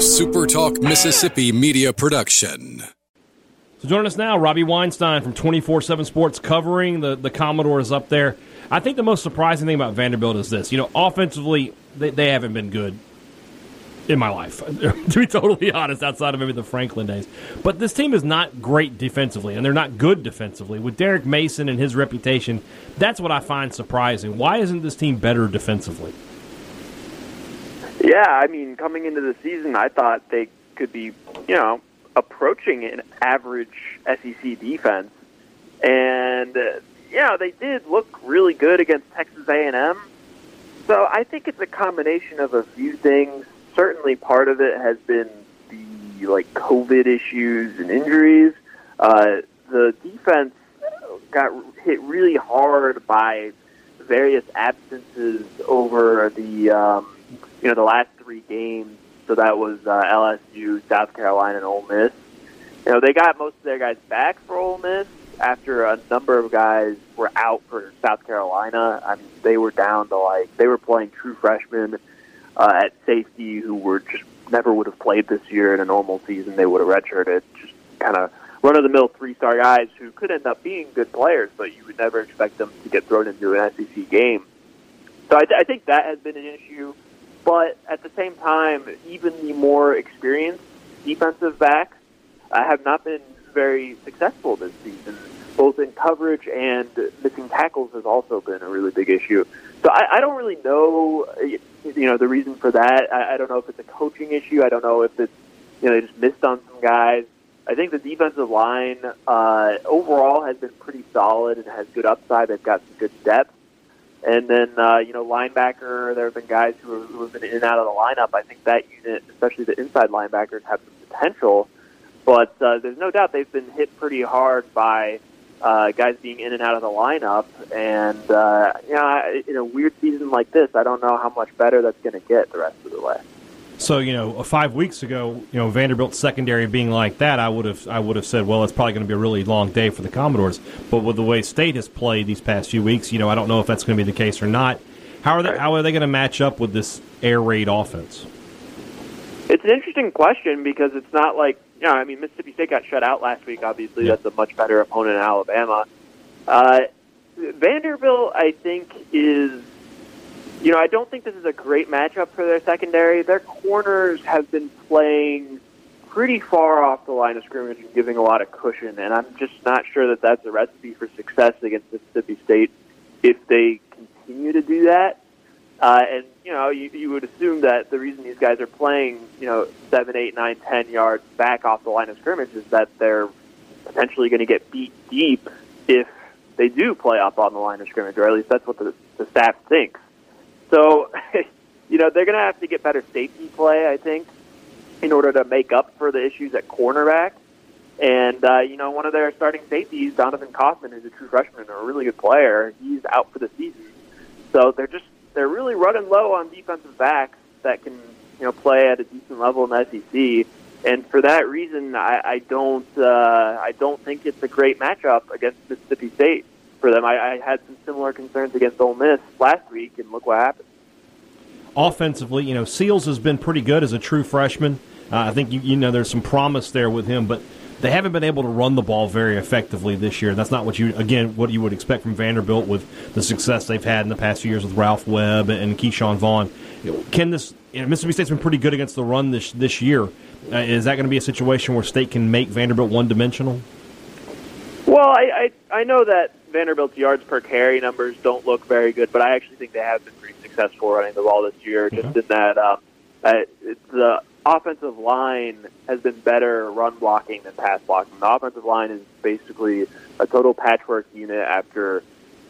SuperTalk Mississippi media production. So join us now, Robbie Weinstein from 24 7 Sports, covering the, the Commodores up there. I think the most surprising thing about Vanderbilt is this. You know, offensively, they, they haven't been good in my life, to be totally honest, outside of maybe the Franklin days. But this team is not great defensively, and they're not good defensively. With Derek Mason and his reputation, that's what I find surprising. Why isn't this team better defensively? Yeah, I mean, coming into the season, I thought they could be, you know, approaching an average SEC defense, and uh, you know they did look really good against Texas A&M. So I think it's a combination of a few things. Certainly, part of it has been the like COVID issues and injuries. Uh, the defense got hit really hard by various absences over the um, you know the last three games. So that was uh, LSU, South Carolina, and Ole Miss. You know they got most of their guys back for Ole Miss after a number of guys were out for South Carolina. I mean they were down to like they were playing true freshmen uh, at safety who were just never would have played this year in a normal season. They would have redshirted. Just kind of run of the mill three star guys who could end up being good players, but you would never expect them to get thrown into an SEC game. So I, th- I think that has been an issue. But at the same time, even the more experienced defensive backs uh, have not been very successful this season. Both in coverage and missing tackles has also been a really big issue. So I, I don't really know, you know, the reason for that. I, I don't know if it's a coaching issue. I don't know if it's, you know, they just missed on some guys. I think the defensive line uh, overall has been pretty solid and has good upside. They've got some good depth. And then, uh, you know, linebacker, there have been guys who, who have been in and out of the lineup. I think that unit, especially the inside linebackers, have some potential. But uh, there's no doubt they've been hit pretty hard by uh, guys being in and out of the lineup. And, uh, you know, in a weird season like this, I don't know how much better that's going to get the rest of the way. So you know, five weeks ago, you know Vanderbilt's secondary being like that, I would have I would have said, well, it's probably going to be a really long day for the Commodores. But with the way State has played these past few weeks, you know, I don't know if that's going to be the case or not. How are they How are they going to match up with this air raid offense? It's an interesting question because it's not like you know, I mean, Mississippi State got shut out last week. Obviously, yeah. that's a much better opponent in Alabama. Uh, Vanderbilt, I think, is you know, I don't think this is a great matchup for their secondary. Their corners have been playing pretty far off the line of scrimmage and giving a lot of cushion, and I'm just not sure that that's a recipe for success against Mississippi State if they continue to do that. Uh, and you know, you, you would assume that the reason these guys are playing, you know, seven, eight, nine, ten yards back off the line of scrimmage is that they're potentially going to get beat deep if they do play up on the line of scrimmage, or at least that's what the, the staff thinks. So, you know, they're going to have to get better safety play, I think, in order to make up for the issues at cornerback. And, uh, you know, one of their starting safeties, Donovan Kaufman, who's a true freshman and a really good player, he's out for the season. So they're just, they're really running low on defensive backs that can, you know, play at a decent level in the SEC. And for that reason, I, I don't, uh, I don't think it's a great matchup against Mississippi State for them. I, I had some similar concerns against Ole Miss last week, and look what happened. Offensively, you know, Seals has been pretty good as a true freshman. Uh, I think you, you know there's some promise there with him, but they haven't been able to run the ball very effectively this year. That's not what you again what you would expect from Vanderbilt with the success they've had in the past few years with Ralph Webb and Ke'Shawn Vaughn. Can this you know, Mississippi State's been pretty good against the run this this year? Uh, is that going to be a situation where State can make Vanderbilt one dimensional? Well, I, I I know that Vanderbilt's yards per carry numbers don't look very good, but I actually think they have been pretty successful running the ball this year. Just in that um, uh, the offensive line has been better run blocking than pass blocking. The offensive line is basically a total patchwork unit after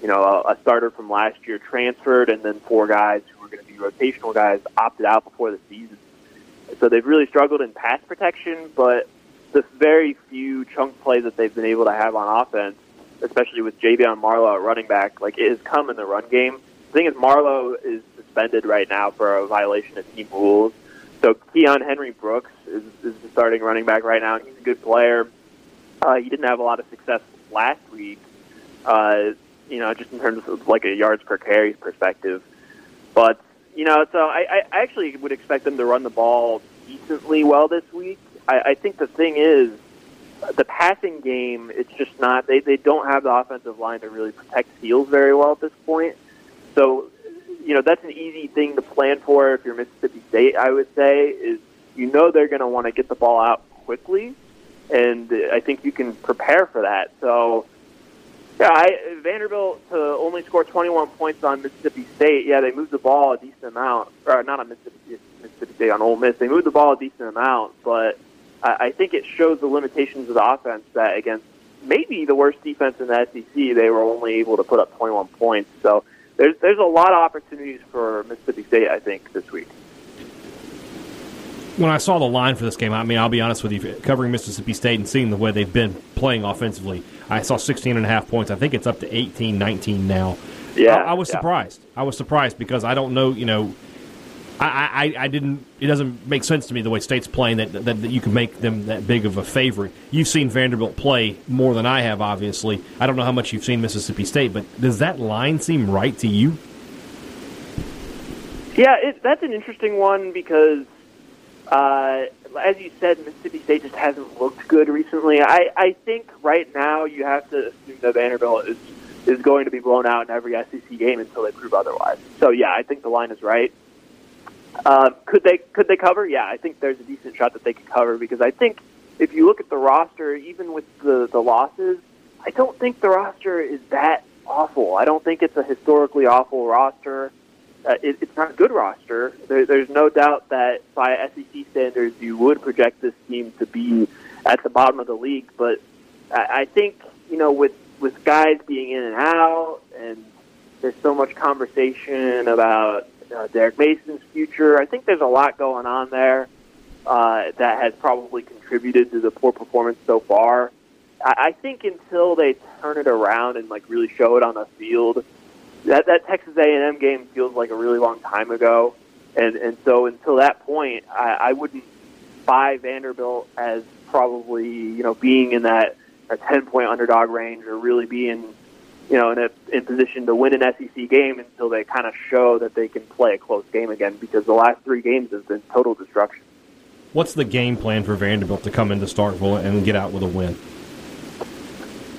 you know a, a starter from last year transferred, and then four guys who were going to be rotational guys opted out before the season. So they've really struggled in pass protection, but the very few chunk plays that they've been able to have on offense especially with Ja'Veon Marlow running back, like it has come in the run game. The thing is, Marlow is suspended right now for a violation of team rules. So Keyon Henry Brooks is, is the starting running back right now. He's a good player. Uh, he didn't have a lot of success last week, uh, you know, just in terms of like a yards per carry perspective. But You know, so I, I actually would expect them to run the ball decently well this week. I, I think the thing is, the passing game, it's just not, they, they don't have the offensive line to really protect Seals very well at this point. So, you know, that's an easy thing to plan for if you're Mississippi State, I would say, is you know they're going to want to get the ball out quickly, and I think you can prepare for that. So, yeah, I, Vanderbilt to only score 21 points on Mississippi State. Yeah, they moved the ball a decent amount, or not on Mississippi, Mississippi State on Ole Miss. They moved the ball a decent amount, but I, think it shows the limitations of the offense that against maybe the worst defense in the SEC, they were only able to put up 21 points. So there's there's a lot of opportunities for Mississippi State, I think, this week when I saw the line for this game, I mean, I'll be honest with you, covering Mississippi State and seeing the way they've been playing offensively, I saw 16 and a half points. I think it's up to 18, 19 now. Yeah, I, I was yeah. surprised. I was surprised because I don't know, you know, I, I, I didn't. It doesn't make sense to me the way State's playing that, that that you can make them that big of a favorite. You've seen Vanderbilt play more than I have, obviously. I don't know how much you've seen Mississippi State, but does that line seem right to you? Yeah, it, that's an interesting one because uh, as you said, Mississippi State just hasn't looked good recently. I, I think right now you have to assume that Vanderbilt is is going to be blown out in every SEC game until they prove otherwise. So yeah, I think the line is right. Uh, could they could they cover? Yeah, I think there's a decent shot that they could cover because I think if you look at the roster, even with the the losses, I don't think the roster is that awful. I don't think it's a historically awful roster uh, it, it's not a good roster. There, there's no doubt that by SEC standards, you would project this team to be at the bottom of the league. But I, I think you know, with with guys being in and out, and there's so much conversation about uh, Derek Mason's future. I think there's a lot going on there uh, that has probably contributed to the poor performance so far. I, I think until they turn it around and like really show it on the field that that Texas A&M game feels like a really long time ago, and and so until that point, I, I wouldn't buy Vanderbilt as probably you know being in that a ten point underdog range or really being you know in a in position to win an SEC game until they kind of show that they can play a close game again because the last three games have been total destruction. What's the game plan for Vanderbilt to come into Starkville and get out with a win?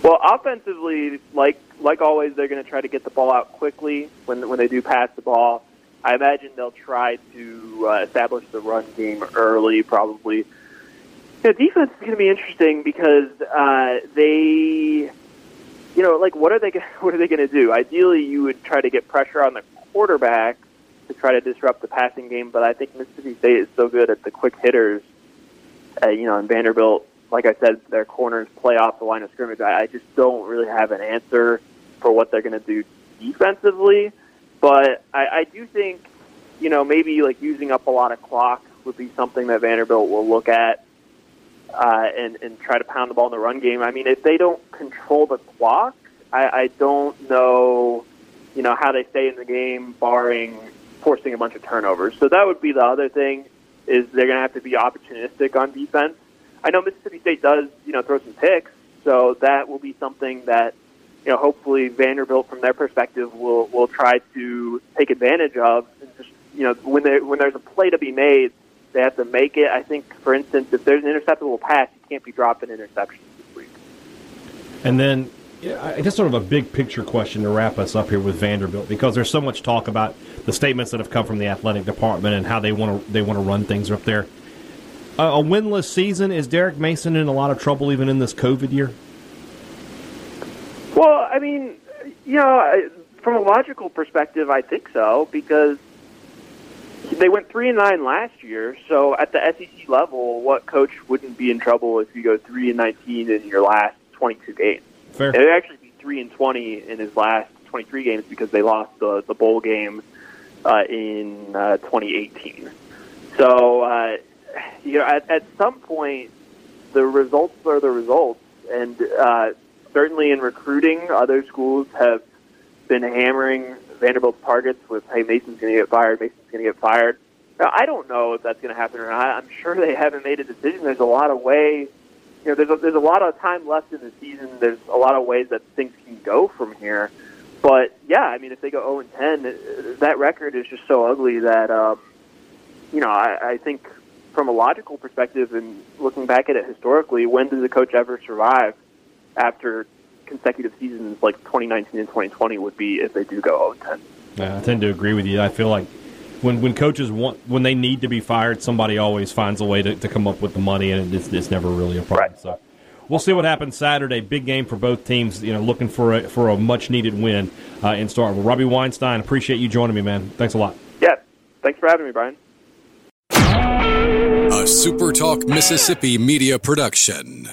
Well, offensively, like like always, they're going to try to get the ball out quickly when when they do pass the ball. I imagine they'll try to uh, establish the run game early, probably. The defense is going to be interesting because uh, they, you know, like what are they what are they going to do? Ideally, you would try to get pressure on the quarterback to try to disrupt the passing game, but I think Mississippi State is so good at the quick hitters. Uh, you know, and Vanderbilt like I said, their corners play off the line of scrimmage. I, I just don't really have an answer for what they're going to do defensively. But I, I do think, you know, maybe like using up a lot of clock would be something that Vanderbilt will look at uh, and and try to pound the ball in the run game. I mean, if they don't control the clock, I, I don't know, you know, how they stay in the game, barring forcing a bunch of turnovers. So that would be the other thing is they're going to have to be opportunistic on defense I know Mississippi State does, you know, throw some picks, so that will be something that, you know, hopefully Vanderbilt, from their perspective, will will try to take advantage of. And just, you know, when there when there's a play to be made, they have to make it. I think, for instance, if there's an interceptable pass, you can't be dropping interceptions this week. And then, I guess, sort of a big picture question to wrap us up here with Vanderbilt, because there's so much talk about the statements that have come from the athletic department and how they want to they want to run things up there a winless season, is Derek Mason in a lot of trouble even in this COVID year? Well, I mean, you know, from a logical perspective, I think so because they went three and nine last year. So at the SEC level, what coach wouldn't be in trouble if you go three and nineteen in your last twenty-two games? Fair. It'd actually be three and twenty in his last twenty-three games because they lost the the bowl game uh, in uh, 2018. So uh, you know, at, at some point, the results are the results, and uh, certainly in recruiting, other schools have been hammering Vanderbilt's targets with, "Hey, Mason's going to get fired. Mason's going to get fired." Now, I don't know if that's going to happen or not. I'm sure they haven't made a decision. There's a lot of ways. You know, there's a, there's a lot of time left in the season. There's a lot of ways that things can go from here. but yeah, I mean, if they go 0 and 10, that record is just so ugly that um, you know I, I think from a logical perspective and looking back at it historically, when does a coach ever survive after consecutive seasons like 2019 and 2020 would be if they do go 0 10? Yeah, I tend to agree with you. I feel like when when coaches want when they need to be fired, somebody always finds a way to, to come up with the money, and it's, it's never really a problem. Right. So we'll see what happens Saturday. Big game for both teams. You know, looking for a, for a much needed win uh, in Starkville. Robbie Weinstein, appreciate you joining me, man. Thanks a lot. Yeah, thanks for having me, Brian. A SuperTalk Mississippi media production.